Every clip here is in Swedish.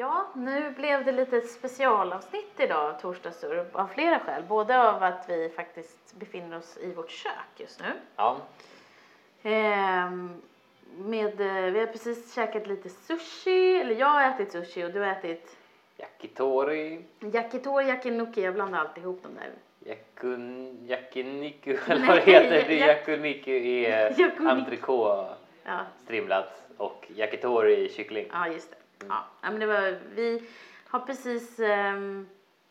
Ja, nu blev det lite specialavsnitt idag, torsdagssurr, av flera skäl. Både av att vi faktiskt befinner oss i vårt kök just nu. Ja, Ehm, med, eh, vi har precis käkat lite sushi, eller jag har ätit sushi och du har ätit yakitori, yakitori, yakinuki, jag blandar alltid ihop dem där. yakun, yakiniku eller vad det heter. ja- Yakuniku är Yakuniku. entrecote Ja, strimlat och yakitori kyckling. ja just det. Ja, ja, men det var, vi har precis, ehm,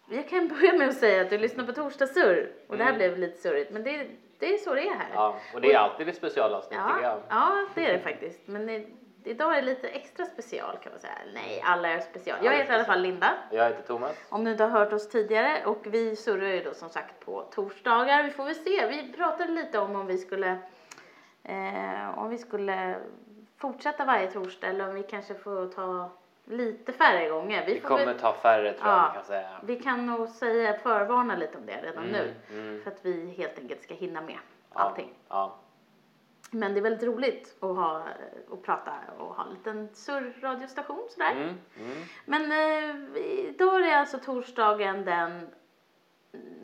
jag kan börja med att säga att du lyssnar på torsdagssurr och det här Mm. blev lite surrigt, men det, det är så det är här. Ja, och det är alltid ett specialavsnitt tycker Ja, jag. ja, det är det faktiskt. Men i, idag är det lite extra special kan man säga. Nej, alla är special. Jag heter i alla fall Linda. Jag heter Thomas. Om du inte har hört oss tidigare och vi surrar ju då som sagt på torsdagar. Vi får väl se. Vi pratade lite om om vi skulle eh, om vi skulle fortsätta varje torsdag eller om vi kanske får ta lite färre gånger. Vi, Vi kommer väl, ta färre tror jag Ja. vi kan säga. vi kan nog säga förvarna lite om det redan Mm, nu. mm. För att vi helt enkelt ska hinna med Ja, allting. Ja. Men det är väldigt roligt att ha och prata och ha en liten surrradiostation sådär. Mm, mm. Men eh, idag är det alltså torsdagen den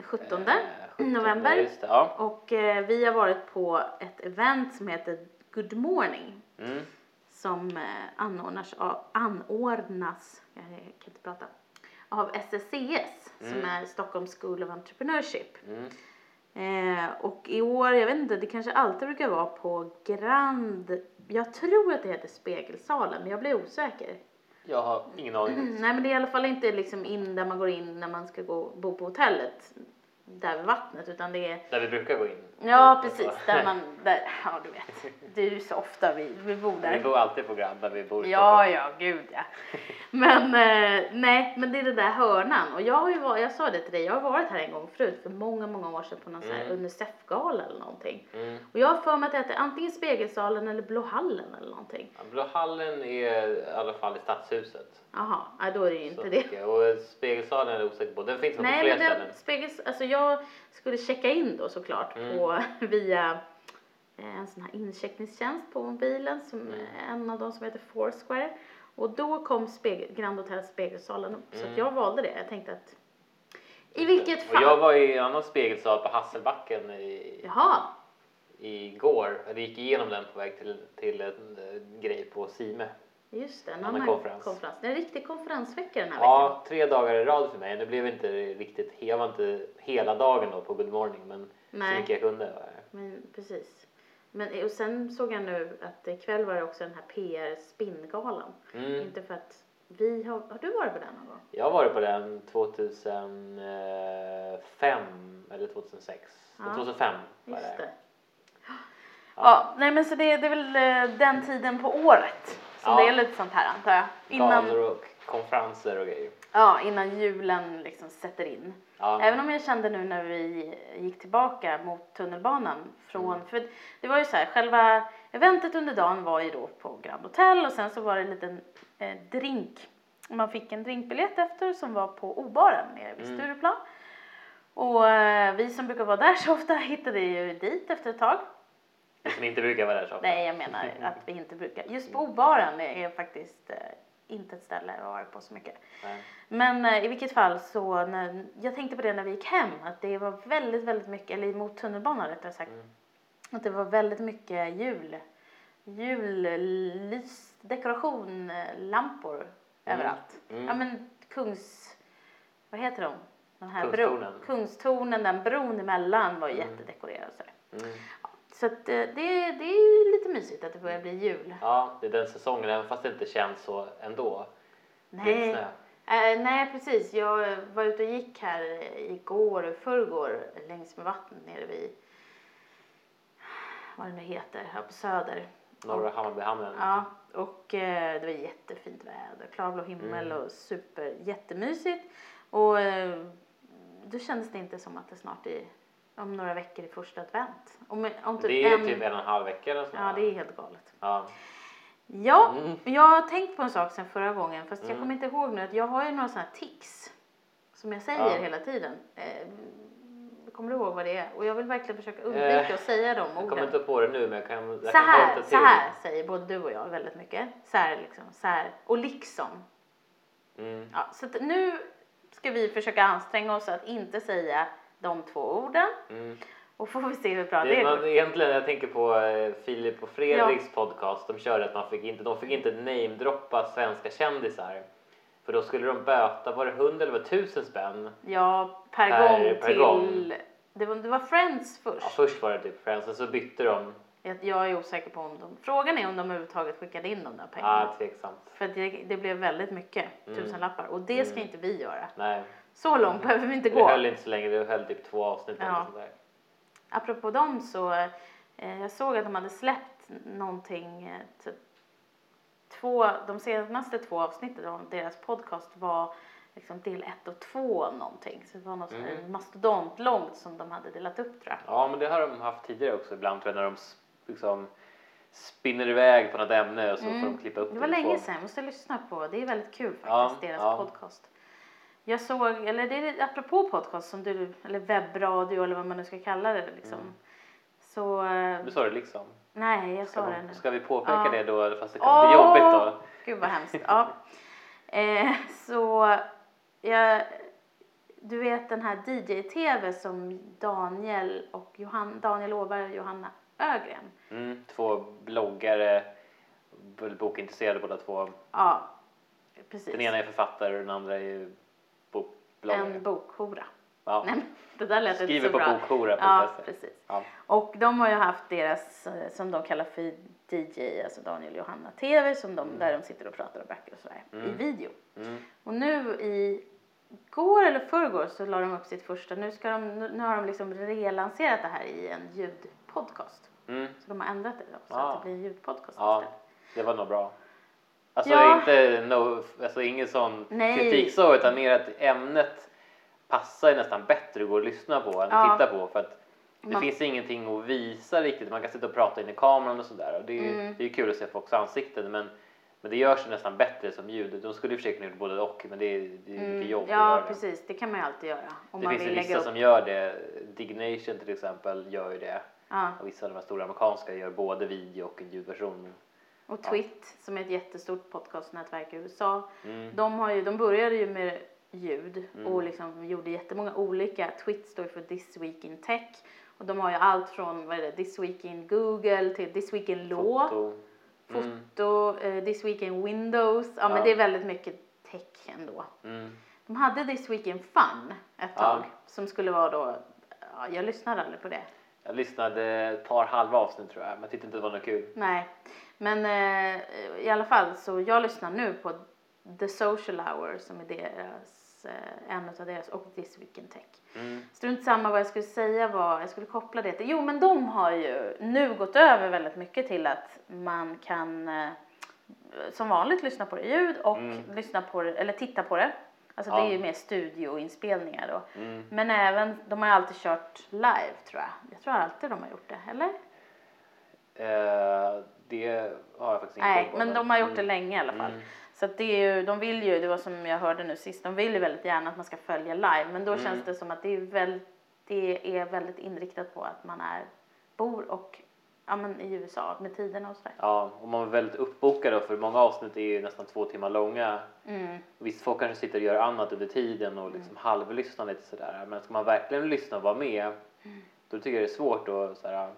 17 Eh, 17, november. Det, ja. och eh, vi har varit på ett event som heter Good Morning Mm. Som eh, anordnas, av, anordnas jag kan inte prata, av SSCS som Mm. är Stockholm School of Entrepreneurship. Mm. Eh, och i år, jag vet inte, det kanske alltid brukar vara på Grand, jag tror att det heter Spegelsalen, men jag blir osäker. Jag har ingen aning. Nej men det är i alla fall inte liksom in där man går in när man ska gå bo på hotellet, där vid vattnet, utan det är Där vi brukar gå in. Ja precis, där man, där, ja du vet, det är ju så ofta vi, vi bor Vi där. bor alltid på Grand där vi bor Ja, ja, gud ja. Men eh, nej, men det är det där hörnan. Och jag har ju varit, jag sa det till dig, jag har varit här en gång förut för många, många år sedan på någon sån här Mm. Unicef-gala eller någonting. Mm. Och jag har för mig att det heter antingen Spegelsalen eller Blå hallen eller någonting. Ja, Blå hallen är i alla fall i Stadshuset. Jaha, då är det ju inte Så det. Och Spegelsalen är jag osäker på. Den finns nog på fler ställen. spegels, alltså jag skulle checka in då såklart Mm. på, via eh, en sån här incheckningstjänst på mobilen som Mm. en av dem som heter Foursquare. Och då kom spegel, Grand Hotel Spegelsalen upp så Mm. jag valde det. Jag tänkte att i vilket Och fall. jag var i en annan spegelsal på Hasselbacken i, Jaha, igår. Jag gick igenom den på väg till, till en eh, grej på Sime. Just det. En Annan konferens. konferens. Det är en riktig konferensvecka den här veckan. Ja, tre dagar i rad för mig. Det blev inte riktigt, jag var inte hela dagen då på Good Morning men så Nej. mycket jag kunde var jag. Men precis. Men, och sen såg jag nu att ikväll var det också den här PR Spinngalan. Mm. Inte för att vi har, har du varit på den någon gång? Jag har varit på den 2005 eller 2006. Ja. 2005 var Just det. det. Ja, nej men så det, det är väl eh, den tiden på året som Ja. det är lite sånt här antar jag. Innan, Galor och konferenser och grejer. ja, innan julen liksom sätter in. Ja. Även om jag kände nu när vi gick tillbaka mot tunnelbanan från, Mm. för det var ju så här, själva eventet under dagen var ju då på Grand Hotel och sen så var det en liten eh, drink. Man fick en drinkbiljett efter som var på O-baren nere vid Mm. Stureplan. Och eh, vi som brukar vara där så ofta hittade ju dit efter ett tag. Vi som inte brukar vara där så ofta. Nej, jag menar att vi inte brukar. Just på O-baren är, faktiskt eh, inte ett ställe jag har varit på så mycket. Nej. Men eh, i vilket fall så, när, jag tänkte på det när vi gick hem, att det var väldigt, väldigt mycket, eller mot tunnelbanan rättare sagt, Mm. att det var väldigt mycket jul, jullys, dekoration, lampor överallt. Mm. Ja men kungs, vad heter de? Den här Kungstornen. bron, Kungstornen, den bron emellan var ju Mm. jättedekorerad och sådär. Mm. Så att eh, det, det är lite mysigt att det börjar bli jul. Ja, det är den säsongen även fast det inte känns så ändå. Nej, snö. Eh, nej precis. Jag var ute och gick här igår och förrgår längs med vattnet nere vid vad det nu heter, här på Söder. Norra Hammarbyhamnen. Ja, och eh, det var jättefint väder, klarblå himmel Mm. och super jättemysigt. Och eh, då kändes det inte som att det snart är om några veckor i första advent. Om, om typ Det är en, typ en och en halv vecka eller så. Ja, det är helt galet. Ja. Ja, Mm. jag har tänkt på en sak sen förra gången fast jag Mm. kommer inte ihåg nu att jag har ju några sådana här tics som jag säger Ja. hela tiden. Eh, kommer du ihåg vad det är? Och jag vill verkligen försöka undvika att säga de Jag kommer orden. inte på det nu men jag kan, jag Så kan här, så här säger både du och jag väldigt mycket. Så här liksom, så här. Och liksom. Mm. Ja, så nu ska vi försöka anstränga oss att inte säga de två orden Mm. och får vi se hur bra det, Det, man, egentligen, jag tänker på eh, Filip och Fredriks podcast, de körde att man fick inte, de fick inte namedroppa svenska kändisar. För då skulle de böta, var det 100 eller var det 1000 spänn? Ja, per, Per- gång per till... gång. Det, var, det var Friends Ja, först. först var det typ Friends, sen så bytte de. Jag, jag är osäker på om de... Frågan är om de överhuvudtaget skickade in de där pengarna. Ja, tveksamt. För det, det blev väldigt mycket, Mm. tusenlappar. Och det ska Mm. inte vi göra. Nej, Så långt behöver vi inte det gå. höll inte så länge, det höll typ två avsnitt Ja. sånt där. Apropå dem så, eh, jag såg att de hade släppt någonting, eh, typ två, de senaste två avsnitten av deras podcast var liksom del ett och två någonting. Så det var något Mm. mastodont långt som de hade delat upp tror jag. Ja, men det har de haft tidigare också ibland tror jag när de liksom spinner iväg på något ämne och så Mm. får de klippa upp Det var i länge sedan, jag måste lyssna på. Det är väldigt kul faktiskt, Ja, deras ja. podcast. Jag såg, eller det är apropå podcast som du, eller webbradio eller vad man nu ska kalla det liksom. Mm. Så, Du sa det liksom. nej jag Ska, sa det nu. ska vi påpeka Ja. det då fast det kommer bli jobbigt då? Gud vad hemskt. Ja. Eh, så, jag, du vet den här DJ-TV som Daniel och Johan, Daniel Åberg och Johanna Ögren. Mm, två bloggare, bokintresserade båda två. Ja, precis. Den ena är författare och den andra är bokbloggare. En bokhora. Ja. Nej, det där lät Skriver inte så på bra. bokhora.se. Ja, precis. Ja. Och de har ju haft deras, eh, som de kallar för DJ, alltså Daniel och Johanna TV, som de, där de sitter och pratar om böcker och sådär, i Mm. video. Mm. Och nu i går eller förrgår så la de upp sitt första, nu, ska de, nu har de liksom relanserat det här i en ljudpodcast. Mm. Så de har ändrat det då, så Ja. att det blir en ljudpodcast Ja, istället. det var nog bra. Alltså Ja. inte no, alltså ingen sån Nej. kritik så utan mer att ämnet passar ju nästan bättre att gå och lyssna på än att Ja. titta på för att det Man- finns ingenting att visa riktigt. Man kan sitta och prata in i kameran och sådär och det är Mm. det är kul att se folks ansikten men men det görs nästan bättre som ljud. De skulle ju försöka kunna gjort både och men det är, det är mycket Mm, jobb att ja, göra det. precis, det kan man ju alltid göra. Om Det man finns ju vissa upp. som gör det. Dignation till exempel gör ju det. Ja. Och vissa av de här stora amerikanska gör både video och en ljudversion. Och Ja. Twit, som är ett jättestort podcastnätverk i USA, Mm. de, har ju, de började ju med ljud Mm. och liksom gjorde jättemånga olika. Twit står för This Week in Tech. Och de har ju allt från vad är det, This Week in Google till This Week in Law, Foto. Mm. foto, eh, This Week in Windows. Ja, men Ja. det är väldigt mycket tech ändå. Mm. De hade This Week in Fun ett Ja. tag som skulle vara då, ja, jag lyssnade aldrig på det. Jag lyssnade ett par halva avsnitt tror jag, men jag tyckte inte det var något kul. Nej, men eh, i alla fall så jag lyssnar nu på The Social Hour som är deras, eh, en av deras och This Week in Tech. Mm. Strunt samma vad jag skulle säga var, jag skulle koppla det till, jo men de har ju nu gått över väldigt mycket till att man kan eh, som vanligt lyssna på det ljud och Mm. lyssna på det, eller titta på det. Alltså Ja. det är ju mer studioinspelningar då. Mm. Men även, de har ju alltid kört live tror jag. Jag tror alltid de har gjort det, eller? Eh, det har jag faktiskt inte Nej, koll på, men de har gjort det mm. länge i alla fall. Mm. Så det är ju, de vill ju, det var som jag hörde nu sist, de vill ju väldigt gärna att man ska följa live. Men då Mm. känns det som att det är, väl, det är väldigt inriktat på att man är, bor och ja, men i USA med tiderna och sådär. Ja, och man är väldigt uppbokad då, för många avsnitt är ju nästan två timmar långa. Mm. Visst, folk kanske sitter och gör annat under tiden och liksom halvlyssnar lite sådär. Men ska man verkligen lyssna och vara med, då tycker jag det är svårt att såhär,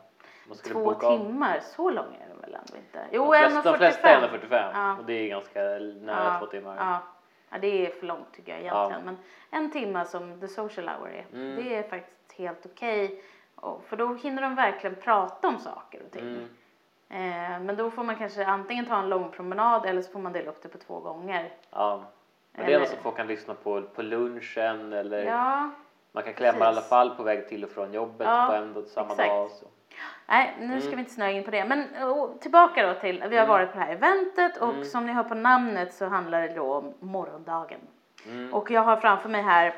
man skulle Mm. Två boka av- timmar, så lång är de väl ändå inte? De Jo, flesta, de flesta är 1.45. 1.45 Ja. och det är ganska nära Ja, två timmar. Ja. ja, det är för långt tycker jag egentligen. Men en timma som The Social Hour är, Mm. det är faktiskt helt okej. Och- För då hinner de verkligen prata om saker och ting. Mm. Eh, men då får man kanske antingen ta en lång promenad eller så får man dela upp det på två gånger. Ja. Men det är något som folk kan lyssna på på lunchen eller Ja, man kan klämma i alla fall på väg till och från jobbet på en och samma exakt. dag. Så. Nej nu ska Mm. vi inte snöa in på det. Men och, tillbaka då till, vi har Mm. varit på det här eventet och Mm. som ni hör på namnet så handlar det då om morgondagen. Mm. Och jag har framför mig här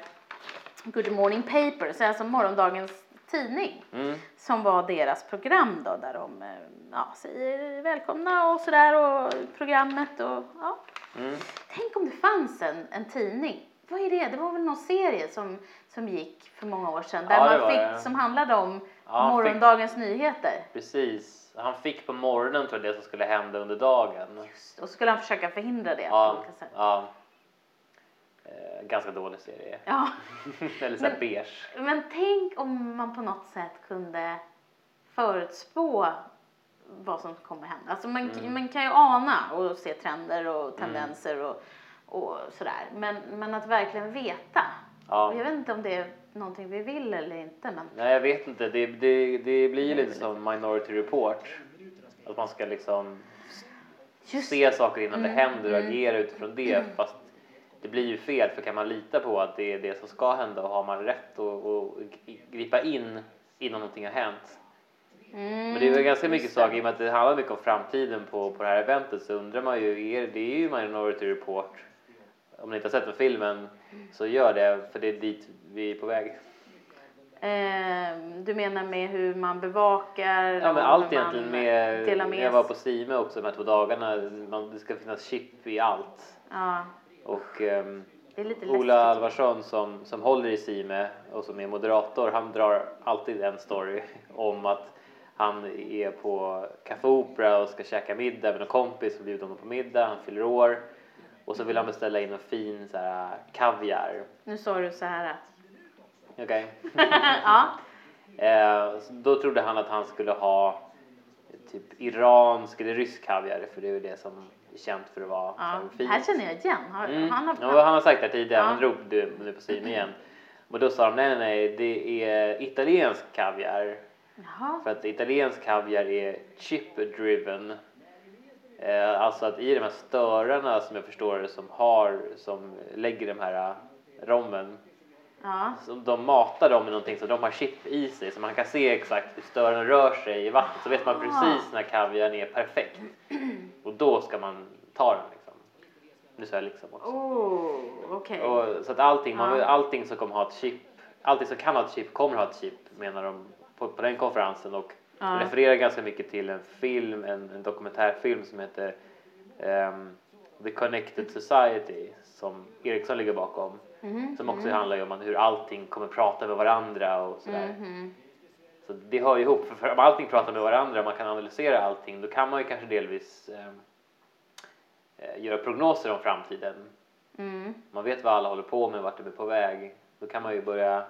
Good Morning Paper, så alltså morgondagens tidning. Mm. Som var deras program då där de eh, ja, säger välkomna och sådär och programmet och ja. Mm. Tänk om det fanns en, en tidning. Vad är det? Det var väl någon serie som, som gick för många år sedan där Ja, man fick, det. som handlade om Ja, morgondagens nyheter. Precis. Han fick på morgonen tror jag det som skulle hända under dagen. Och så skulle han försöka förhindra det på Ja, olika sätt. ja. Eh, ganska dålig serie. Ja. Eller såhär Men- beige. Men tänk om man på något sätt kunde förutspå vad som kommer hända. Alltså man, Mm. man kan ju ana och se trender och tendenser och, och sådär. Men, men att verkligen veta. Ja. Jag vet inte om det är någonting vi vill eller inte. Men Nej, jag vet inte. Det, det, det blir ju lite som Minority Report. Att man ska liksom just se saker innan det Mm, händer och mm. agera utifrån det. Fast det blir ju fel, för kan man lita på att det är det som ska hända och har man rätt att gripa in innan någonting har hänt. mm, Men det är väl ganska mycket det. saker, i och med att det handlar mycket om framtiden på, på det här eventet så undrar man ju, är, det är ju Minority Report. Om ni inte har sett den filmen så gör det, för det är dit vi är på väg. Ehm, du menar med hur man bevakar? Ja men och allt egentligen med, med jag var på Stime också de här två dagarna, man, det ska finnas chip i allt. Ja, Och lite Ola. Alvarsson som, som håller i Sime och som är moderator, han drar alltid en story om att han är på Café Opera och ska käka middag med en kompis som bjuder honom på middag, han fyller år och så vill han beställa in en fin så här, kaviar. Nu sa du så här att... Okej? ja. Eh, så då trodde han att han skulle ha typ iransk eller rysk kaviar för det är ju det som är känt för att vara så ja. här Det fint. här känner jag igen. Har, Mm. han har... Ja, han har sagt det tidigare, Ja. han drog det nu på Sime igen. Men då sa de nej, nej, nej, det är italiensk kaviar. Jaha. För att italiensk kaviar är chip driven. Eh, alltså att i de här störarna som jag förstår det som har, som lägger de här eh, rommen. Ja. Så de matar dem med någonting så de har chip i sig så man kan se exakt hur störaren rör sig i vattnet. Så vet man Ah. precis när kaviaren är perfekt. Och då ska man ta den liksom. Nu sa jag liksom också. Oh, okej. Och, så att allting, man, Ja. allting som kommer ha ett chip, allting som kan ha ett chip kommer ha ett chip menar de på, på den konferensen och Ja. refererar ganska mycket till en film, en, en dokumentärfilm som heter ehm, The Connected Society som Ericsson ligger bakom. Mhm, Som också handlar ju om hur allting kommer prata med varandra och sådär. mhm. Så det hör ju ihop, för, för om allting pratar med varandra och man kan analysera allting då kan man ju kanske delvis ehm, eh, göra prognoser om framtiden. Mm. Man vet vad alla håller på med, vart de är på väg. Då kan man ju börja...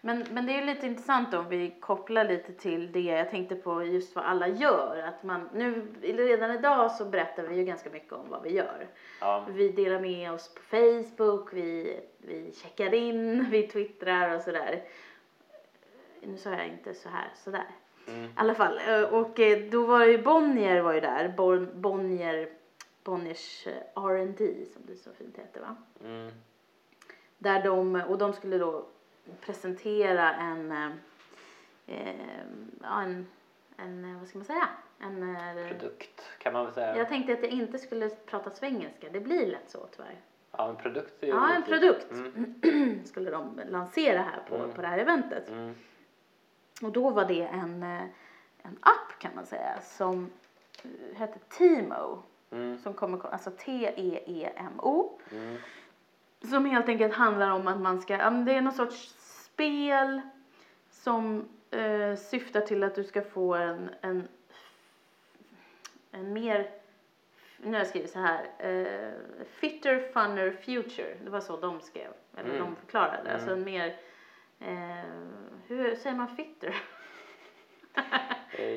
Men, men det är lite intressant om vi kopplar lite till det jag tänkte på just vad alla gör. Att man, nu, redan idag så berättar vi ju ganska mycket om vad vi gör. Ja, Vi delar med oss på Facebook, vi, vi checkar in, vi twittrar och sådär. Nu sa jag inte så här, sådär. mm, I alla fall, eh, och eh, då var ju Bonnier var ju där, Bon- Bonnier, Bonniers eh, R&D som det så fint heter va. mm, Där de, och de skulle då presentera en, eh, eh, ja en, en, eh, vad ska man säga? En, produkt kan man väl säga. jag tänkte att jag inte skulle prata svengelska, det blir lätt så tyvärr. Ja, en produkt är Ja, en produkt Mm, skulle de lansera här på, Mm. på det här eventet. mm, Och då var det en, en app kan man säga som hette Timo. mm, Som kommer, alltså T-E-E-M-O. mm, Som helt enkelt handlar om att man ska, det är någon sorts spel som eh, syftar till att du ska få en, en, en mer, nu har jag skrivit så här, eh, fitter, funner future. Det var så de skrev, eller Mm. de förklarade. Mm. Alltså en mer, eh, hur säger man fitter?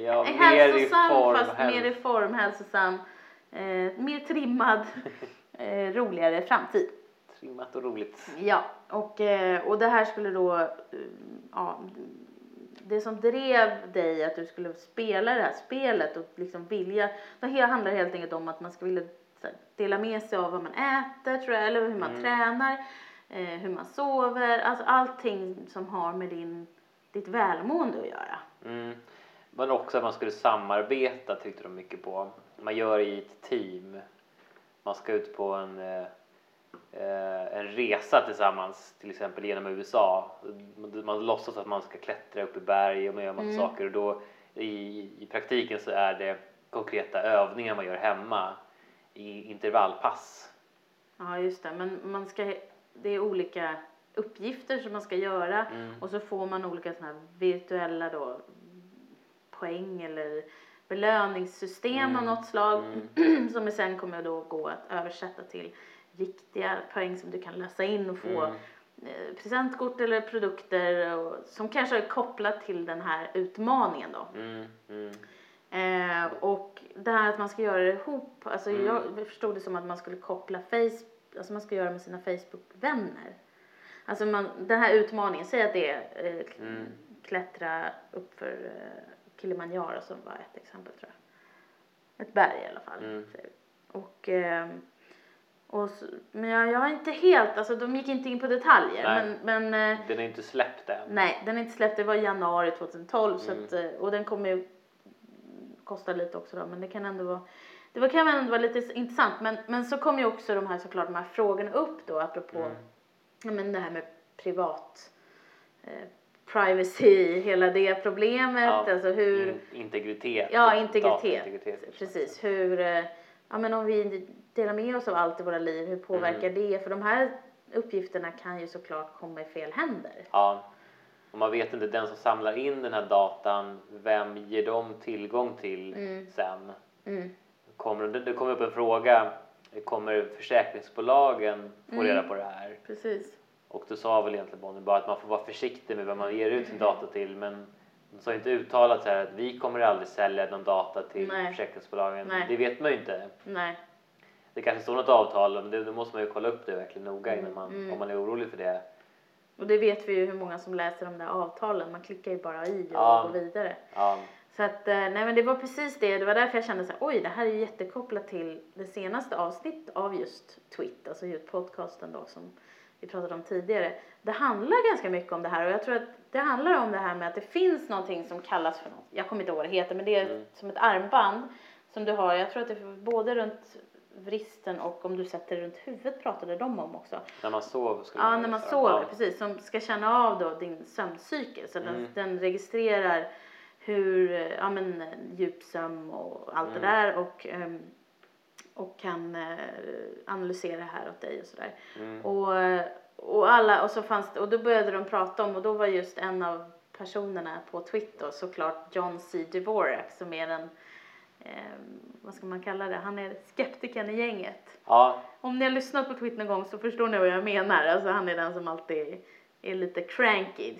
Ja, mer i hälsosam form. fast häl- mer i form, hälsosam, eh, mer trimmad, eh, roligare framtid. Trimmat och roligt. Ja, och, eh, och det här skulle då, eh, ja, det som drev dig att du skulle spela det här spelet och liksom vilja, det här handlar helt enkelt om att man ska vilja dela med sig av vad man äter tror jag, eller hur man Mm. tränar, eh, hur man sover, alltså allting som har med din, ditt välmående att göra. Mm. Men också att man skulle samarbeta tyckte de mycket på. Man gör i ett team. Man ska ut på en, en resa tillsammans, till exempel genom USA. Man låtsas att man ska klättra upp i berg och man gör massa Mm. saker och då i, i praktiken så är det konkreta övningar man gör hemma i intervallpass. Ja, just det, men man ska, det är olika uppgifter som man ska göra Mm. Och så får man olika såna här virtuella då, poäng eller belöningssystem av Mm. något slag som sen kommer då gå att översätta till riktiga poäng som du kan lösa in och få Mm. eh, presentkort eller produkter och, som kanske är kopplat till den här utmaningen då. Mm, mm, Eh, och det här att man ska göra det ihop, alltså Mm. jag förstod det som att man skulle koppla face, alltså man ska göra med sina Facebook-vänner. Alltså man, den här utmaningen, säg att det är eh, Mm. klättra upp för eh, Kilimanjaro som var ett exempel tror jag. Ett berg i alla fall. Mm. Och, eh, och så, men jag, jag har inte helt, alltså de gick inte in på detaljer Nej. men, men eh, Den är inte släppt än. Nej, den är inte släppt. Det var i januari 2012 så Mm. att, eh, och den kommer ju kosta lite också då, men det kan ändå vara det var, kan ändå vara lite intressant men, men så kom ju också de här såklart de här frågorna upp då apropå Mm. ja, men det här med privat eh, privacy, hela det problemet, Ja, alltså hur In, integritet. Ja, integritet. Dataintegritet. Precis, hur, eh, ja men om vi delar med oss av allt i våra liv, hur påverkar Mm. det? För de här uppgifterna kan ju såklart komma i fel händer. Ja. Och man vet inte, den som samlar in den här datan, vem ger de tillgång till Mm. sen? Mm. Kommer, det, kommer upp en fråga, kommer försäkringsbolagen få Mm. reda på det här? Precis. Och då sa väl egentligen Bonnier bara att man får vara försiktig med vem man ger ut sin data till men sa inte uttalat så här att vi kommer aldrig sälja någon data till Nej. försäkringsbolagen. Nej. Det vet man ju inte. Nej. Det kanske står något avtal men då måste man ju kolla upp det verkligen noga innan man, Mm. om man är orolig för det. Och det vet vi ju hur många som läser de där avtalen. Man klickar ju bara i och Ja. går vidare. Ja, Så att, eh, nej men det var precis det. Det var därför jag kände så här, oj det här är jättekopplat till det senaste avsnittet av just Twit, alltså just podcasten då som vi pratade om tidigare. Det handlar ganska mycket om det här och jag tror att det handlar om det här med att det finns någonting som kallas för något, jag kommer inte ihåg vad det heter, men det är Mm. som ett armband som du har, jag tror att det är både runt vristen och om du sätter det runt huvudet pratade de om också. när man sover skulle Ja, när man sover, Ja. precis. Som ska känna av då din sömncykel. Så Mm. den, den registrerar hur, ja men djupsömn och allt Mm. det där och, ehm, och kan eh, analysera det här åt dig och sådär. Mm. Och, och alla, och så fanns det, och då började de prata om, och då var just en av personerna på Twitter såklart John C. Dvorak som är den, eh, vad ska man kalla det, han är skeptikern i gänget. ja, Om ni har lyssnat på Twitter någon gång så förstår ni vad jag menar. Alltså han är den som alltid är lite cranky,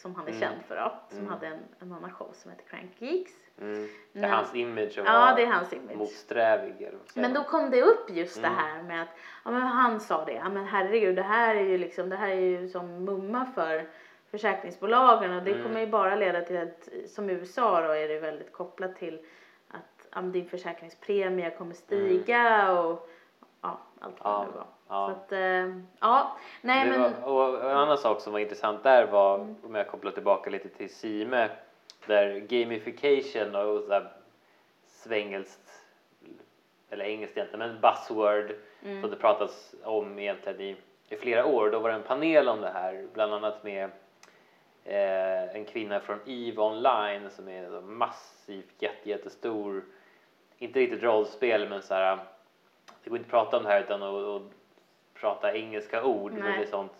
som han är Mm. känd för då. Som Mm. hade en, en annan show som heter Crank Geeks. mm. det är hans image att Ja, det är hans image. motsträvig. Men då kom det upp just Mm. det här med att, ja men han sa det, ja men herregud det här är ju liksom, det här är ju som mumma för försäkringsbolagen och det Mm. kommer ju bara leda till att, som i USA då är det väldigt kopplat till att ja, din försäkringspremie kommer stiga och ja, allt vad Ja, det var. Ja. Så att, eh, ja, nej det men, var, och en annan sak som var intressant där var, om jag kopplar tillbaka lite till Sime, där gamification och så här svengelskt, eller engelskt egentligen, men buzzword Mm. som det pratas om egentligen i, i flera år. Då var det en panel om det här, bland annat med eh, en kvinna från EVE Online som är massivt jätte, jättestor, inte riktigt rollspel men så här, det går inte att prata om det här utan att prata engelska ord men Nej. det är sånt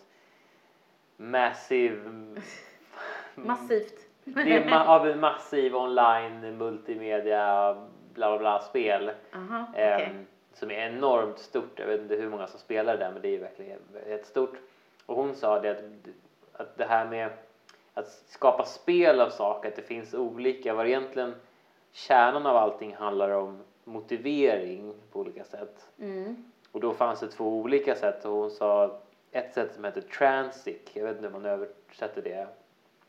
massive massivt. det är ma- av en massiv online multimedia bla bla bla spel Aha, ehm, okej. som är enormt stort. Jag vet inte hur många som spelar det där men det är verkligen jättestort. Och hon sa det att, att det här med att skapa spel av saker, att det finns olika, vad egentligen kärnan av allting handlar om motivering på olika sätt. Mm. Och då fanns det två olika sätt och hon sa ett sätt som heter transic, jag vet inte hur man översätter det.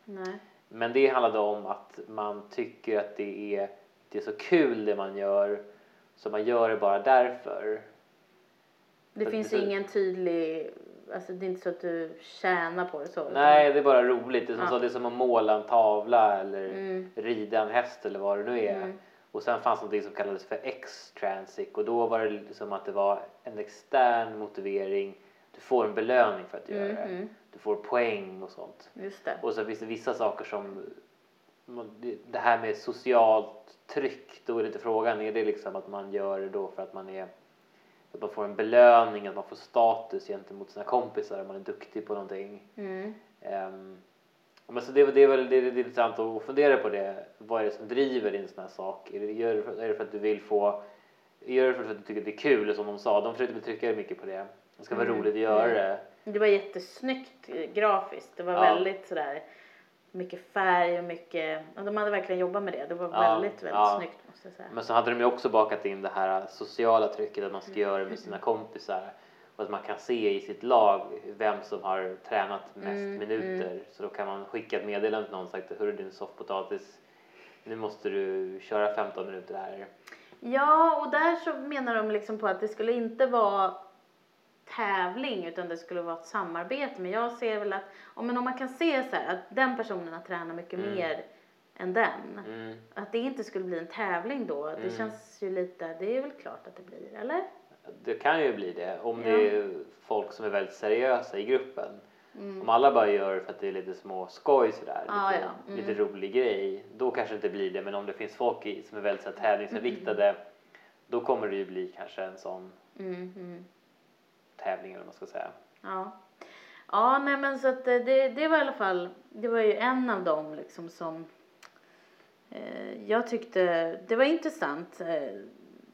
Nej. Men det handlade om att man tycker att det är, det är så kul det man gör så man gör det bara därför. Det För finns det- ingen tydlig, alltså det är inte så att du tjänar på det så. Nej, det är bara roligt. Det är som, Ja. så, det är som att måla en tavla eller Mm. rida en häst eller vad det nu är. Mm. Och sen fanns något som kallades för X-transic och då var det lite som att det var en extern motivering. Du får en belöning för att du gör Mm, det. mm. Du får poäng och sånt. Just det. Och så finns det vissa saker som det- här med socialt tryck, då är det inte frågan, är det liksom att man gör det då för att man är att man får en belöning, att man får status gentemot sina kompisar om man är duktig på någonting. Mm. Um, men så det, det är väl det är lite intressant att fundera på det. Vad är det som driver din sån här sak? Är det, gör, det för- är det för att du vill få Gör det för att du tycker det är kul som de sa? De försökte betrycka det mycket på det. Det ska vara roligt att göra det. Det var jättesnyggt eh, grafiskt. Det var Ja. väldigt sådär mycket färg och mycket, ja, de hade verkligen jobbat med det. Det var Ja, väldigt, väldigt ja. snyggt måste jag säga. Men så hade de ju också bakat in det här sociala trycket att man ska göra det med sina kompisar och att man kan se i sitt lag vem som har tränat mest Mm, minuter. Så då kan man skicka ett meddelande till någon och sagt hörru din soffpotatis nu måste du köra 15 minuter här. Ja, och där så menar de liksom på att det skulle inte vara tävling utan det skulle vara ett samarbete. Men jag ser väl att om, men om man kan se så här att den personen har tränat mycket Mm. mer än den. Mm. Att det inte skulle bli en tävling då. Det Mm. känns ju lite, det är väl klart att det blir, eller? Det kan ju bli det om det är folk som är väldigt seriösa i gruppen. Mm. Om alla bara gör för att det är lite små skoj sådär, Ja, lite, ja. Mm. lite rolig grej, då kanske det inte blir det. Men om det finns folk i, som är väldigt så här, tävlingsinriktade, då kommer det ju bli kanske en sån Mm, mm. tävling eller vad man ska säga. Ja. Ja, nej men så att eh, det, det var i alla fall, det var ju en av dem liksom som eh, jag tyckte, det var intressant eh,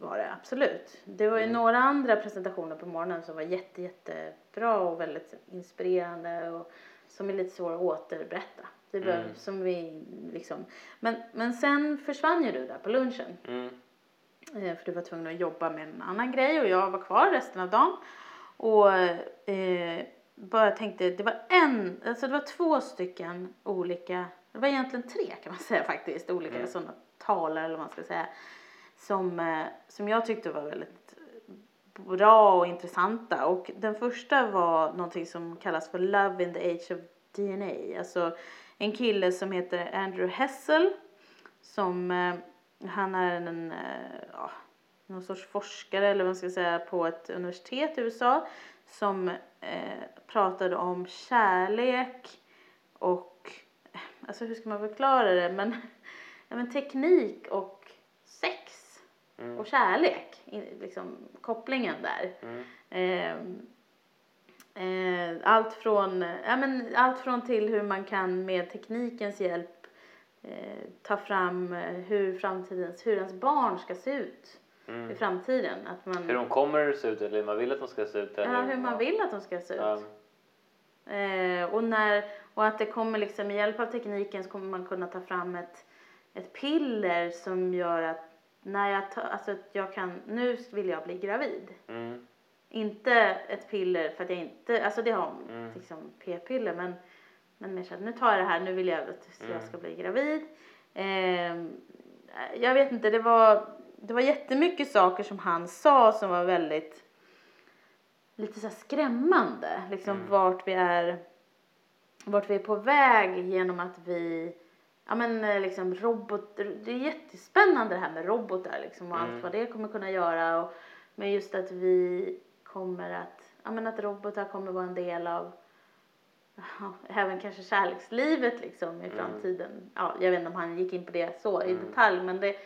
var det absolut. Det var ju Mm. några andra presentationer på morgonen som var jätte, jättebra och väldigt inspirerande och som är lite svåra att återberätta. Det var Mm. som vi liksom, men, men sen försvann ju du där på lunchen. Mm. Eh, För du var tvungen att jobba med en annan grej och jag var kvar resten av dagen. Och eh, bara tänkte, det var en, alltså det var två stycken olika, det var egentligen tre kan man säga faktiskt, olika Mm. sådana talare eller vad man ska säga. Som, eh, som jag tyckte var väldigt bra och intressanta. Och den första var någonting som kallas för Love in the Age of DNA. Alltså en kille som heter Andrew Hessel. Som, eh, han är en, eh, ja, någon sorts forskare eller vad man ska säga på ett universitet i USA. Som eh, pratade om kärlek och, alltså hur ska man förklara det? Men, ja, men teknik och Mm. och kärlek, i- liksom kopplingen där. Mm. Ehm, eh, allt, från, ja, men allt från till hur man kan med teknikens hjälp eh, ta fram eh, hur framtidens, hur ens barn ska se ut i Mm. framtiden. Att man, Hur de kommer se ut eller hur man vill att de ska se ut. Eller, ja, hur man vill att de ska se ut. Ja. Eh, och, när, och att det kommer liksom med hjälp av tekniken så kommer man kunna ta fram ett, ett piller som gör att när jag tar, alltså att jag kan, nu vill jag bli gravid. Mm. Inte ett piller för att jag inte, alltså det har Mm. liksom p-piller men, men mer så att nu tar jag det här, nu vill jag att jag Mm. ska bli gravid. Ehm, jag vet inte, det var, det var jättemycket saker som han sa som var väldigt lite så skrämmande. Liksom Mm. vart vi är vart vi är på väg genom att vi Ja men eh, liksom robot, det är jättespännande det här med robotar liksom och Mm. allt vad det kommer kunna göra och men just att vi kommer att, ja men att robotar kommer vara en del av ja, även kanske kärlekslivet liksom i Mm. framtiden. Ja, jag vet inte om han gick in på det så i Mm. detalj men det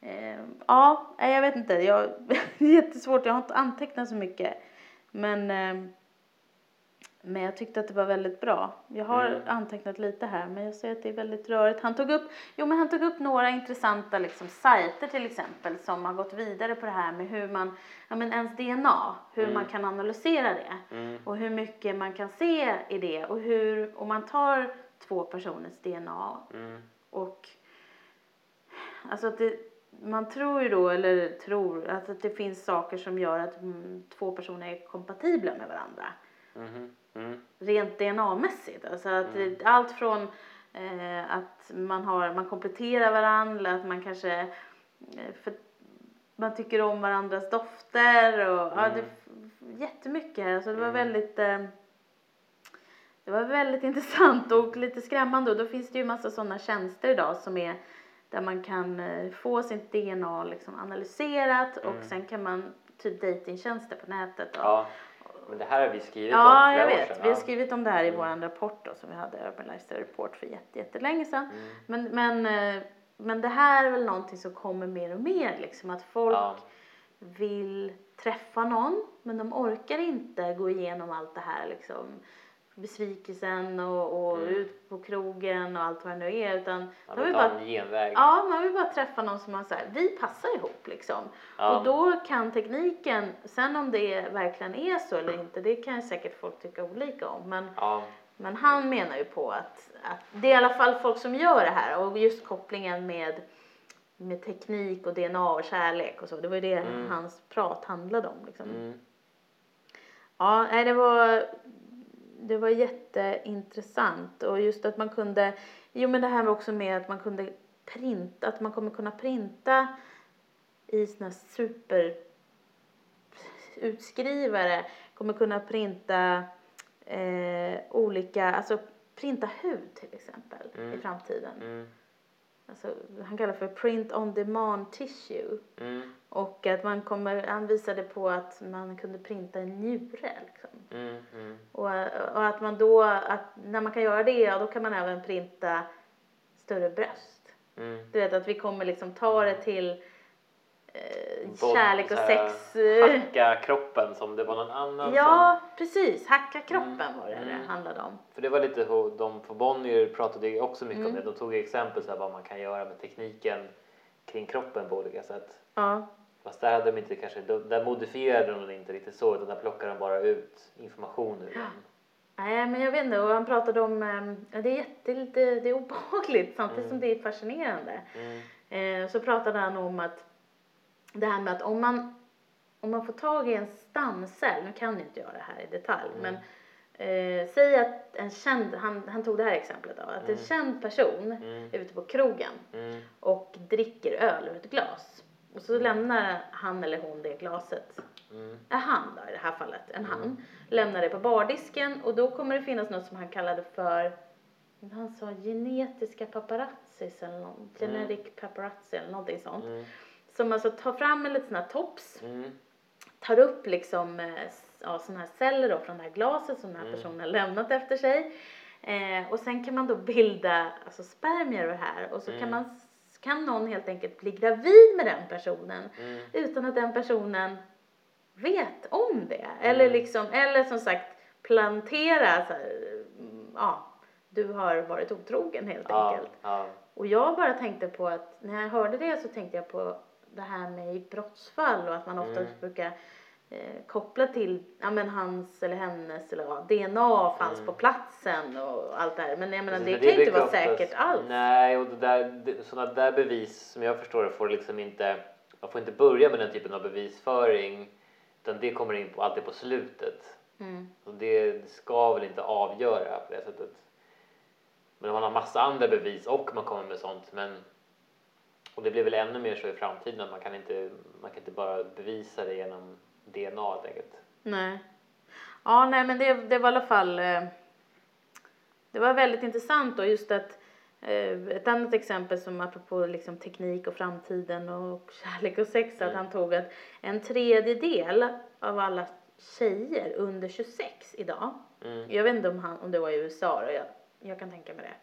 eh, ja, jag vet inte. Jag, det är jättesvårt, jag har inte antecknat så mycket. Men eh, men jag tyckte att det var väldigt bra. Jag har Mm. antecknat lite här men jag ser att det är väldigt rörigt. Han tog upp, jo men han tog upp några intressanta liksom sajter till exempel som har gått vidare på det här med hur man, ja men ens DNA, hur Mm. man kan analysera det. Mm. Och hur mycket man kan se i det och hur, om man tar två personers DNA Mm. och alltså att det, man tror ju då, eller tror, att, det finns saker som gör att mm, två personer är kompatibla med varandra. Mhm. Mm. Rent DNA-mässigt. Alltså att det, allt från eh, att man, har, man kompletterar varandra, att man kanske eh, för, man tycker om varandras dofter och ja, det, jättemycket. Alltså det var Mm. väldigt eh, det var väldigt intressant och lite skrämmande och då finns det ju massa sådana tjänster idag som är där man kan eh, få sitt DNA liksom analyserat och Mm. sen kan man typ datingtjänster på nätet. Och, Ja, men det här har vi skrivit om Ja, jag vet. sedan. Vi har Ja. skrivit om det här i Mm. vår rapport då, som vi hade, Urban Lifestyle Report, för jätte, jättelänge sedan. Mm. Men, men, eh, men det här är väl någonting som kommer mer och mer, liksom att folk Ja. vill träffa någon, men de orkar inte gå igenom allt det här liksom. Besvikelsen och, och Mm. ut på krogen och allt vad det nu är utan Man vill vill bara, en genväg. ja, man vill bara träffa någon som man säger, vi passar ihop liksom. Ja. Och då kan tekniken, sen om det verkligen är så eller inte, det kan säkert folk tycka olika om. Men, Ja. men han menar ju på att, att det är i alla fall folk som gör det här och just kopplingen med, med teknik och DNA och kärlek och så. Det var ju det Mm. hans prat handlade om. Liksom. Mm. Ja, nej, det var, det var jätteintressant och just att man kunde, jo men det här var också med att man kunde printa, att man kommer kunna printa i såna super utskrivare, kommer kunna printa eh, olika, alltså printa hud till exempel i Mm. framtiden. Mm. Alltså, han kallar för print on demand tissue. Mm. Och att man kommer, han visade på att man kunde printa en njure liksom. Mm. Mm. Och, och att man då, att när man kan göra det, ja, då kan man även printa större bröst. Mm. Du vet att vi kommer liksom ta det till eh, Bod- kärlek och här, sex. eh, Hacka kroppen som det var någon annan Ja, precis. Hacka kroppen Mm, var det mm. det handlade om. som... För det var lite, hur- de på Bonnier pratade också mycket om Mm. det. De tog exempel så här, vad man kan göra med tekniken kring kroppen på olika sätt. Ja, Fast där hade de inte kanske, där modifierade de det inte riktigt så utan där plockade de bara ut information ur Ja. den. nej men jag vet inte. Och han pratade om, eh, ja, det är jätte, lite, det är obehagligt samtidigt Mm. som det är fascinerande. Mm. Eh, så pratade han om att det här med att om man, om man får tag i en stamcell, nu kan jag inte göra det här i detalj, Mm. men eh, säg att en känd, han, han tog det här exemplet då, att en Mm. känd person Mm. är ute på krogen Mm. och dricker öl ur ett glas. Och så Mm. lämnar han eller hon det glaset, Mm. är han då i det här fallet, en han, Mm. lämnar det på bardisken och då kommer det finnas något som han kallade för han sa genetiska paparazzis eller någon, Mm. genetic paparazzi eller någonting sånt. Som alltså tar fram en liten sån här tops, Mm. tar upp liksom eh, ja, såna här celler då från det här glaset som den här Mm. personen lämnat efter sig. Eh, och sen kan man då bilda alltså spermier ur det här och så kan Mm. man kan någon helt enkelt bli gravid med den personen Mm. utan att den personen vet om det. Eller Mm. liksom, eller som sagt plantera så här, ja, du har varit otrogen helt Ja, enkelt. ja. Och jag bara tänkte på att när jag hörde det så tänkte jag på det här med brottsfall och att man ofta Mm. brukar eh, koppla till ja, men hans eller hennes eller ja, DNA fanns Mm. på platsen och allt det här. Men jag menar, Precis, det men kan inte vara oftast- säkert alls. Nej, och det där, det, sådana där bevis som jag förstår det får liksom inte, man får inte börja med den typen av bevisföring utan det kommer in på, alltid på slutet. Mm. Och det ska väl inte avgöra på det sättet. Men om man har massa andra bevis och man kommer med sånt men och det blir väl ännu mer så i framtiden att man kan inte, man kan inte bara bevisa det genom DNA helt enkelt. Nej. Ja, nej men det, det var i alla fall eh, det var väldigt intressant och just att eh, ett annat exempel som apropå liksom teknik och framtiden och kärlek och sex att Mm. han tog att en tredjedel av alla tjejer under 26 idag, Mm. jag vet inte om, han, om det var i USA då, jag, jag kan tänka mig det,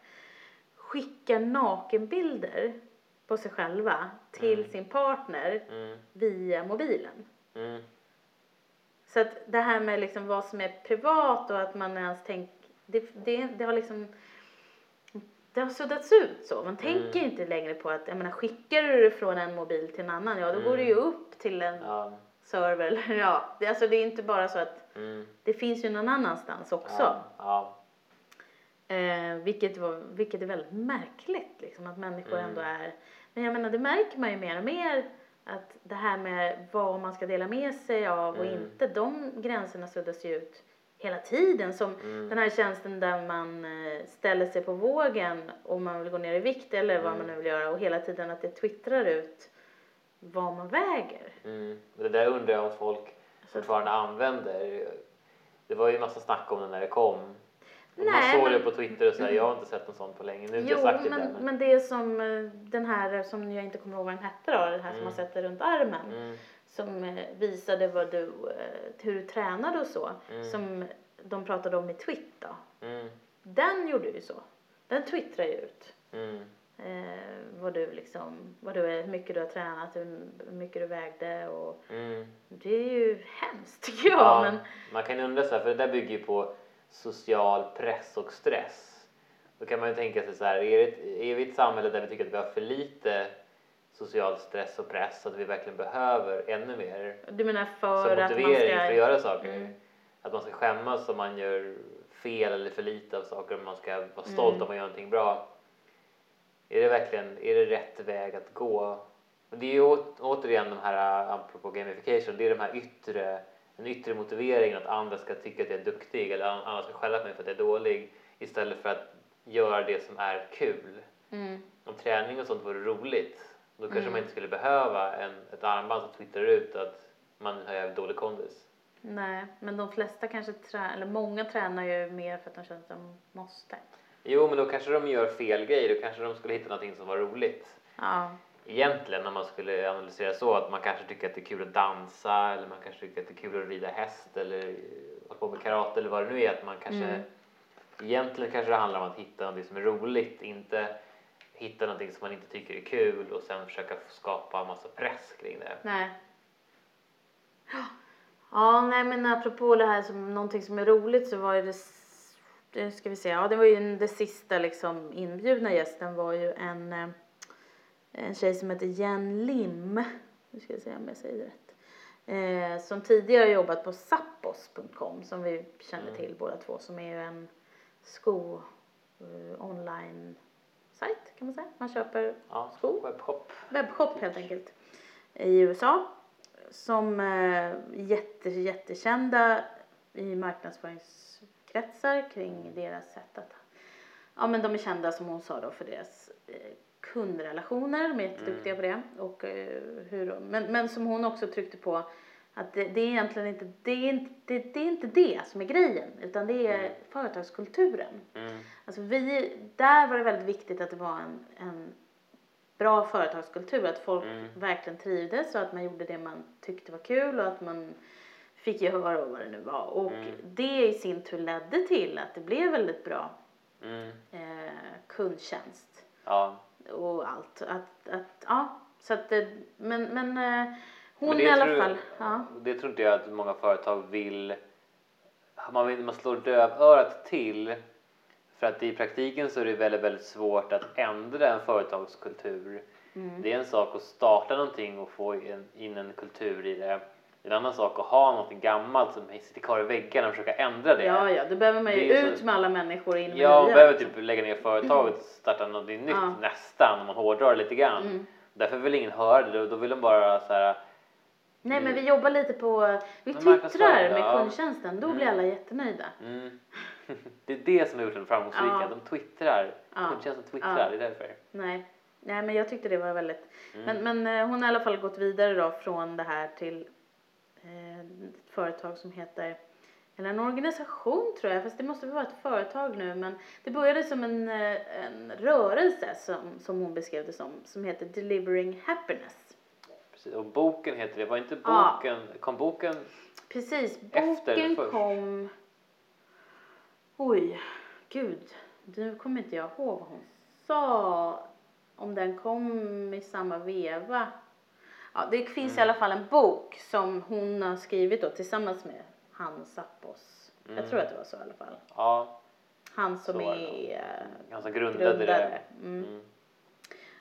skickar nakenbilder på sig själva till Mm. sin partner Mm. via mobilen. Mm. Så att det här med liksom vad som är privat och att man ens tänker, det, det, det har liksom det har suddats ut så. Man tänker Mm. inte längre på att, jag menar skickar du det från en mobil till en annan, ja då går det ju upp till en Ja. server eller ja. Det, alltså det är inte bara så att Mm. det finns ju någon annanstans också. Ja. Ja. Eh, vilket, var, vilket är väldigt märkligt liksom att människor Mm. ändå är, men jag menar det märker man ju mer och mer att det här med vad man ska dela med sig av och Mm. inte, de gränserna suddas ju ut hela tiden. Som Mm. den här tjänsten där man eh, ställer sig på vågen om man vill gå ner i vikt eller vad Mm. man nu vill göra och hela tiden att det twittrar ut vad man väger. Mm. Det där undrar jag om folk fortfarande använder. Det var ju massa snack om det när det kom. Och man Nej, såg men- det på Twitter och så här, jag har inte sett något sånt på länge. Nu Jo, sagt det men, där, men... men det som eh, den här som jag inte kommer ihåg vad den hette då, den här som Mm. man sätter runt armen. Mm. som eh, visade vad du, eh, hur du tränade och så. Mm. Som de pratade om i Twitt då. Mm. Den gjorde ju så. Den twittrar ju ut. Mm. Eh, vad du liksom, vad du är, hur mycket du har tränat, hur mycket du vägde och Mm. det är ju hemskt tycker jag. Ja, Men, Man kan undra så här, för det där bygger ju på social press och stress. Då kan man ju tänka sig så här, är, det, är vi ett samhälle där vi tycker att vi har för lite social stress och press så att vi verkligen behöver ännu mer Du menar för att man ska... för att göra saker? Mm. Att man ska skämmas om man gör fel eller för lite av saker och man ska vara stolt Mm. om man gör någonting bra. Är det verkligen är det rätt väg att gå? Det är ju återigen de här, apropå gamification, det är de här yttre, den yttre motiveringen att andra ska tycka att jag är duktig eller an- andra ska skälla på mig för att jag är dålig istället för att göra det som är kul. Mm. Om träning och sånt vore roligt då kanske Mm. man inte skulle behöva en, ett armband som twittrar ut att man har jävligt dålig kondis. Nej, men de flesta kanske trä... eller många tränar ju mer för att de känner att de måste. Jo, men då kanske de gör fel grej. Då kanske de skulle hitta någonting som var roligt. Ja. Egentligen om man skulle analysera så att man kanske tycker att det är kul att dansa eller man kanske tycker att det är kul att rida häst eller hålla på med karate eller vad det nu är. Att man kanske Mm. Egentligen kanske det handlar om att hitta någonting som är roligt, inte hitta någonting som man inte tycker är kul och sen försöka skapa en massa press kring det. Nej. Ja, nej men apropå det här som någonting som är roligt så var ju det, ska vi se, ja det var ju det sista liksom inbjudna gästen var ju en, eh, en tjej som heter Jen Lim, nu ska jag se om jag säger rätt, eh, som tidigare jobbat på Zappos.com som vi känner till båda två som är ju en sko eh, online sajt kan man säga. Man köper Ja, Skor. webbshop. webbshop helt enkelt i USA som eh, jätte, jättekända i marknadsföringskretsar kring deras sätt att ja men de är kända som hon sa då för deras eh, kundrelationer, de är jätteduktiga på det och eh, hur men, men som hon också tryckte på att det, det är egentligen inte det, är inte det, det är inte det som är grejen utan det är Mm. företagskulturen. Mm. Alltså vi, där var det väldigt viktigt att det var en, en bra företagskultur, att folk Mm. verkligen trivdes och att man gjorde det man tyckte var kul och att man fick gehör och vad det nu var. Och Mm. det i sin tur ledde till att det blev väldigt bra Mm. eh, kundtjänst Ja. Och allt. Att, att, ja, så att det, men, men eh, hon Men i alla tror- fall, ja. Det tror inte jag att många företag vill. Man, vill, man slår dövörat till. För att i praktiken så är det väldigt, väldigt svårt att ändra en företagskultur. Mm. Det är en sak att starta någonting och få in, in en kultur i det. En annan sak att ha någonting gammalt som sitter kvar i väggarna och försöka ändra det. Ja, ja, då behöver man ju Det är ut så- med alla människor in med Ja, man nya. behöver typ lägga ner företaget och starta någonting nytt Ja. nästan om man hårdrar det lite grann. Mm. Därför vill ingen höra det, då vill de bara så här. Nej men Mm. vi jobbar lite på, vi Men twittrar med kundtjänsten, då blir Mm. alla jättenöjda. Mm. det är det som har gjort den framgångsrika. Ja. De twittrar. Ja. Kundtjänsten twittrar, Ja. det är därför. Nej. Nej men jag tyckte det var väldigt, Mm. men, men eh, hon har i alla fall gått vidare då från det här till ett företag som heter, eller en organisation tror jag, fast det måste väl vara ett företag nu men det började som en, eh, en rörelse som, som hon beskrev det som, som heter Delivering Happiness. Precis. Och boken heter det. Var inte Ja. boken, kom boken? Precis, Efter boken först? kom... Oj, gud. Nu kommer inte jag ihåg vad hon sa. Om den kom i samma veva. Ja, det finns Mm. i alla fall en bok som hon har skrivit då tillsammans med han Sappos. Mm. Jag tror att det var så i alla fall. Ja, Han som Så det är eh, han som grundade grundare. det. Mm Mm.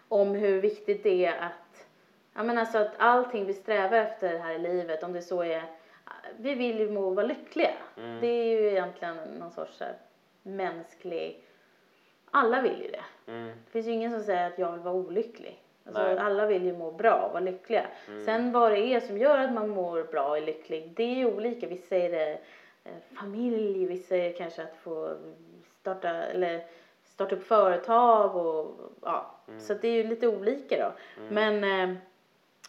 om hur viktigt det är att, ja men alltså att allting vi strävar efter här i livet, om det så är, vi vill ju må vara lyckliga. Mm. Det är ju egentligen någon sorts här mänsklig, alla vill ju det. Mm. Det finns ju ingen som säger att jag vill vara olycklig. Alltså, alla vill ju må bra och vara lyckliga. Mm. Sen vad det är som gör att man mår bra och är lycklig, det är olika. Vissa är det eh, familj, vissa är det kanske att få starta, eller starta upp företag och ja. Mm. Så det är ju lite olika då. Men, eh,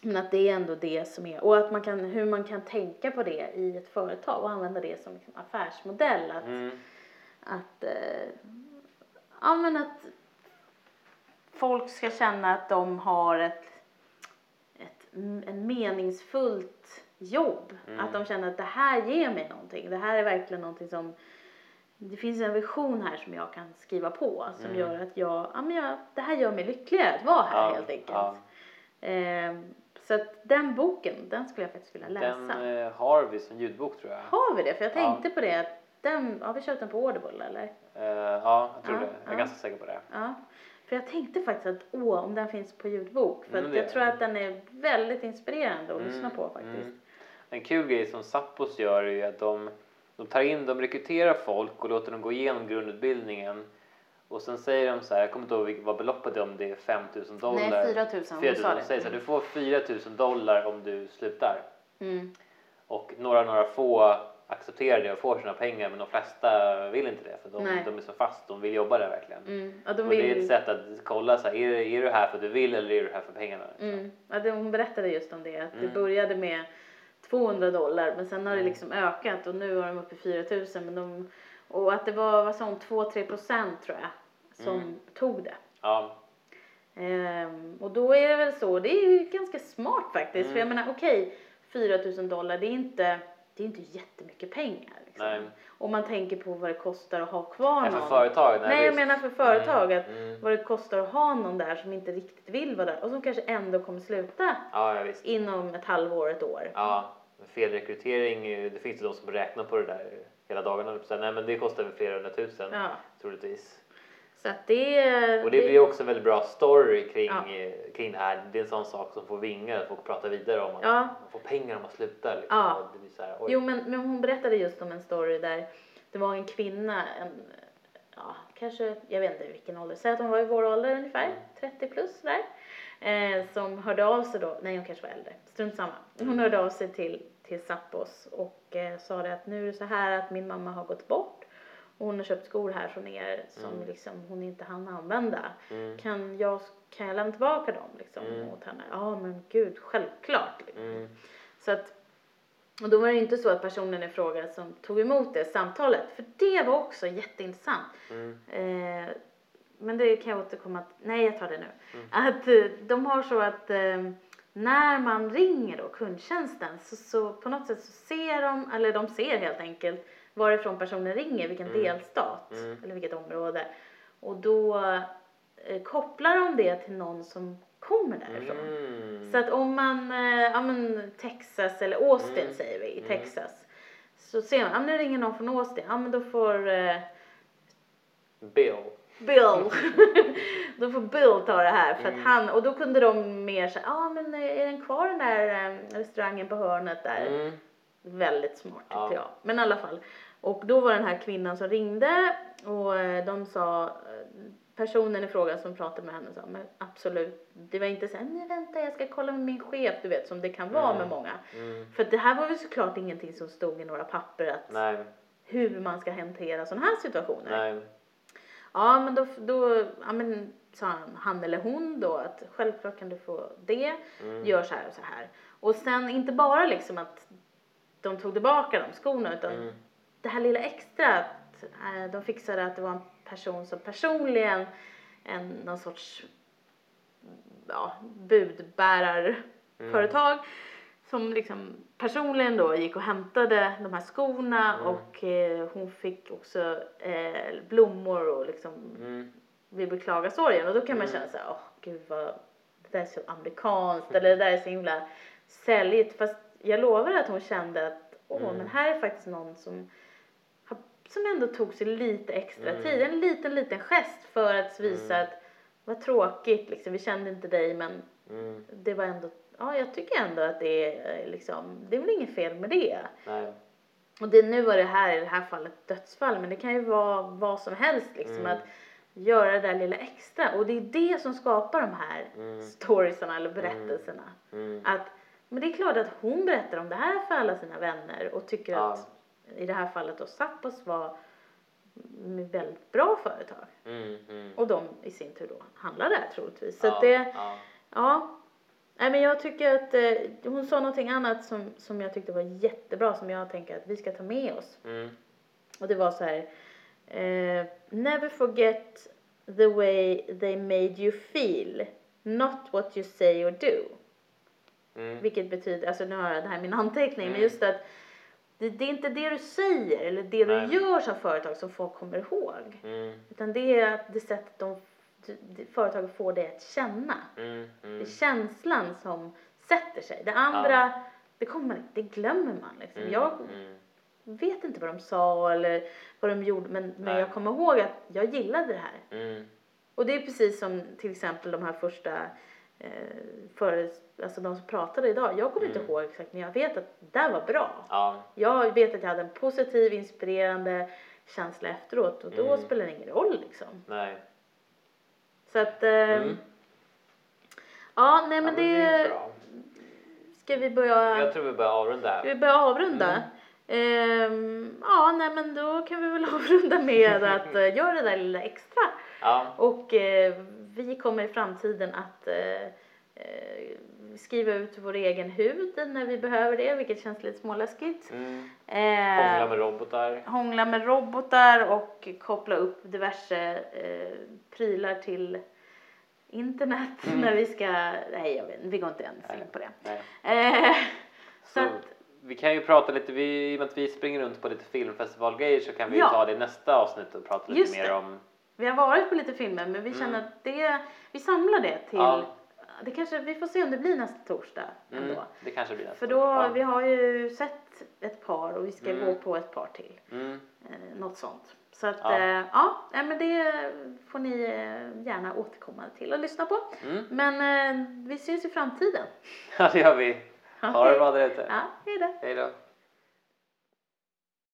men att det är ändå det som är, och att man kan, hur man kan tänka på det i ett företag och använda det som liksom affärsmodell. Att, Mm. att, eh, ja, men att folk ska känna att de har ett, ett en meningsfullt jobb. Mm. Att de känner att det här ger mig någonting. Det här är verkligen någonting som det finns en vision här som jag kan skriva på som Mm. gör att jag, ja men jag, det här gör mig lyckligare att vara här Ja, helt enkelt. ja. Ehm, så att den boken, den skulle jag faktiskt vilja läsa. Den eh, har vi som ljudbok tror jag. Har vi det? För jag Ja. tänkte på det, den, har vi köpt den på Audible eller? Eh, ja, jag tror Ja, det. Jag är ja. ganska säker på det. För jag tänkte faktiskt att åh, om den finns på ljudbok. För Mm, jag tror att den är väldigt inspirerande att Mm, lyssna på faktiskt. mm. En kul grej som Sappos gör är ju att de, de tar in, de rekryterar folk och låter dem gå igenom grundutbildningen. Och sen säger de så här, jag kommer inte ihåg vad beloppet är, om det är 5000 dollar. Nej, 4000 om du 4000, sa de det. säger så här, du får 4000 dollar om du slutar. Mm. Och några, några få accepterar det och får sina pengar men de flesta vill inte det för de, Nej. de är så fast, de vill jobba där verkligen. Mm. Ja, de Och det är ett sätt att kolla så här, är, är du här för att du vill eller är du här för pengarna? liksom? Mm. Ja, det, hon berättade just om det, att det Mm. började med 200 dollar men sen har det Mm. liksom ökat och nu är de uppe i 4000 men de, och att det var, vad hon, 2-3 procent tror jag som Mm. tog det. Ja, Ehm, och då är det väl så, det är ju ganska smart faktiskt för jag Mm. menar okej 4000 dollar det är inte, det är inte jättemycket pengar. Liksom. Nej. Om man tänker på vad det kostar att ha kvar för någon. företag? Nej jag visst. menar för företag att Mm. Mm. vad det kostar att ha någon där som inte riktigt vill vara där och som kanske ändå kommer sluta Ja, ja inom ett halvår, ett år. Ja, felrekrytering, det finns ju de som räknar på det där hela dagarna. Nej men det kostar väl flera hundratusen Ja. troligtvis. Så att det. Och det blir också en väldigt bra story kring, Ja. eh, kring det här. Det är en sån sak som får vingar, att folk pratar vidare om att Ja. man får pengar om man slutar. Liksom. Ja. Och Det blir så här, oj. Jo men, men hon berättade just om en story där det var en kvinna, en, ja kanske, jag vet inte vilken ålder, säg att hon var i vår ålder ungefär, Mm. 30 plus där. Eh, som hörde av sig då, nej hon kanske var äldre, strunt samma. Hon Mm. hörde av sig till, till Sappos och eh, sa det att nu är det så här att min mamma har gått bort och hon har köpt skor här från er som Mm. liksom hon inte hann använda. Mm. Kan jag, kan jag lämna tillbaka dem liksom Mm. åt henne? Ja men gud, självklart. Liksom. Så att, och då var det inte så att personen i fråga som tog emot det samtalet, för det var också jätteintressant. Mm. Eh, men det kan jag återkomma till, nej jag tar det nu. Mm. Att eh, de har så att eh, när man ringer då kundtjänsten så, så på något sätt så ser de, eller de ser helt enkelt varifrån personen ringer, vilken Mm. delstat Mm. eller vilket område. Och då eh, kopplar de det till någon som kommer därifrån. Mm. Så att om man, eh, ja men Texas eller Austin Mm. säger vi, i Mm. Texas. Så ser man, ja men nu ringer någon från Austin, ja men då får eh, Bill. Bill, då får Bill ta det här för att Mm. han, och då kunde de mer säga, ja men eh, är den kvar den där eh, restaurangen på hörnet där? Väldigt smart tyckte Ja. jag. Men i alla fall. Och då var den här kvinnan som ringde och eh, de sa, eh, personen i fråga som pratade med henne sa, men absolut, det var inte så här, nej vänta jag ska kolla med min chef, du vet som det kan vara Mm. med många. Mm. För det här var ju såklart ingenting som stod i några papper att Nej, hur man ska hantera sådana här situationer. nej. Ja men då, då ja, men, sa han, han eller hon då att självklart kan du få det, Mm. gör så här och så här. Och sen inte bara liksom att de tog tillbaka de skorna utan Mm. Det här lilla extra att eh, de fixade att det var en person som personligen, en, någon sorts ja, budbärarföretag som liksom personligen då gick och hämtade de här skorna Mm. och eh, hon fick också eh, blommor och liksom Mm. vi beklagar sorgen och då kan man Mm. känna så här, åh gud vad det där är så amerikanskt eller det där är så himla säljigt fast jag lovar att hon kände att åh Mm. men här är faktiskt någon som som ändå tog sig lite extra Mm. tid, en liten liten gest för att visa Mm. att vad tråkigt liksom, vi kände inte dig men Mm. det var ändå, ja jag tycker ändå att det är eh, liksom, det är väl inget fel med det. Nej. Och det, nu var det här i det här fallet dödsfall men det kan ju vara vad som helst liksom Mm. att göra det där lilla extra och det är det som skapar de här Mm. storiesarna eller berättelserna. Mm. Att, men det är klart att hon berättar om det här för alla sina vänner och tycker Ja. att i det här fallet då Sappos var ett väldigt bra företag Mm. Mm. och de i sin tur då handlar där troligtvis. Så ja, det, ja. Ja. Nej men jag tycker att eh, hon sa någonting annat som, som jag tyckte var jättebra som jag tänker att vi ska ta med oss. Mm. Och det var så här. Eh, Never forget the way they made you feel. Not what you say or do. Mm. Vilket betyder, alltså nu har jag det här min anteckning, men Mm. just att det, det är inte det du säger eller det du Nej. gör som företag som folk kommer ihåg. Mm. Utan det är det sättet de, det, företaget får dig att känna. Mm. Det Mm. är känslan som sätter sig. Det andra, det kommer det glömmer man liksom. Mm. Jag, Mm. vet inte vad de sa eller vad de gjorde men, men Nej. jag kommer ihåg att jag gillade det här. Mm. Och det är precis som till exempel de här första för, alltså de som pratade idag. Jag kommer Mm. inte ihåg exakt men jag vet att det där var bra. Ja. Jag vet att jag hade en positiv, inspirerande känsla efteråt och då Mm. spelar det ingen roll liksom. Nej. Så att, eh, Mm. ja nej Ja, men det det, ska vi börja, Jag tror vi börjar avrunda ska vi börja avrunda? Mm. Ehm, ja nej men då kan vi väl avrunda med att uh, göra det där lilla extra. Ja. Och eh, vi kommer i framtiden att eh, eh, skriva ut vår egen hud när vi behöver det, vilket känns lite småläskigt. Mm. Eh, Hångla med robotar. hångla med robotar och koppla upp diverse eh, prylar till internet Mm. när vi ska, nej jag vet vi går inte ens Nej. in på det. Eh, så Så, att, vi kan ju prata lite, vi, i och med att vi springer runt på lite filmfestivalgrejer så kan vi Ja. ta det i nästa avsnitt och prata lite mer det. om vi har varit på lite filmer men vi känner Mm. att det, vi samlar det till, Ja. det kanske, vi får se om det blir nästa torsdag mm, ändå. det kanske blir nästa För då, ja. vi har ju sett ett par och vi ska Mm. gå på ett par till. mm. Eh, något sånt. Så att Ja. eh, ja men det får ni eh, gärna återkomma till och lyssna på. Mm. Men eh, vi syns i framtiden. ja det gör vi ha det bra där ute Ja, hej då. hej då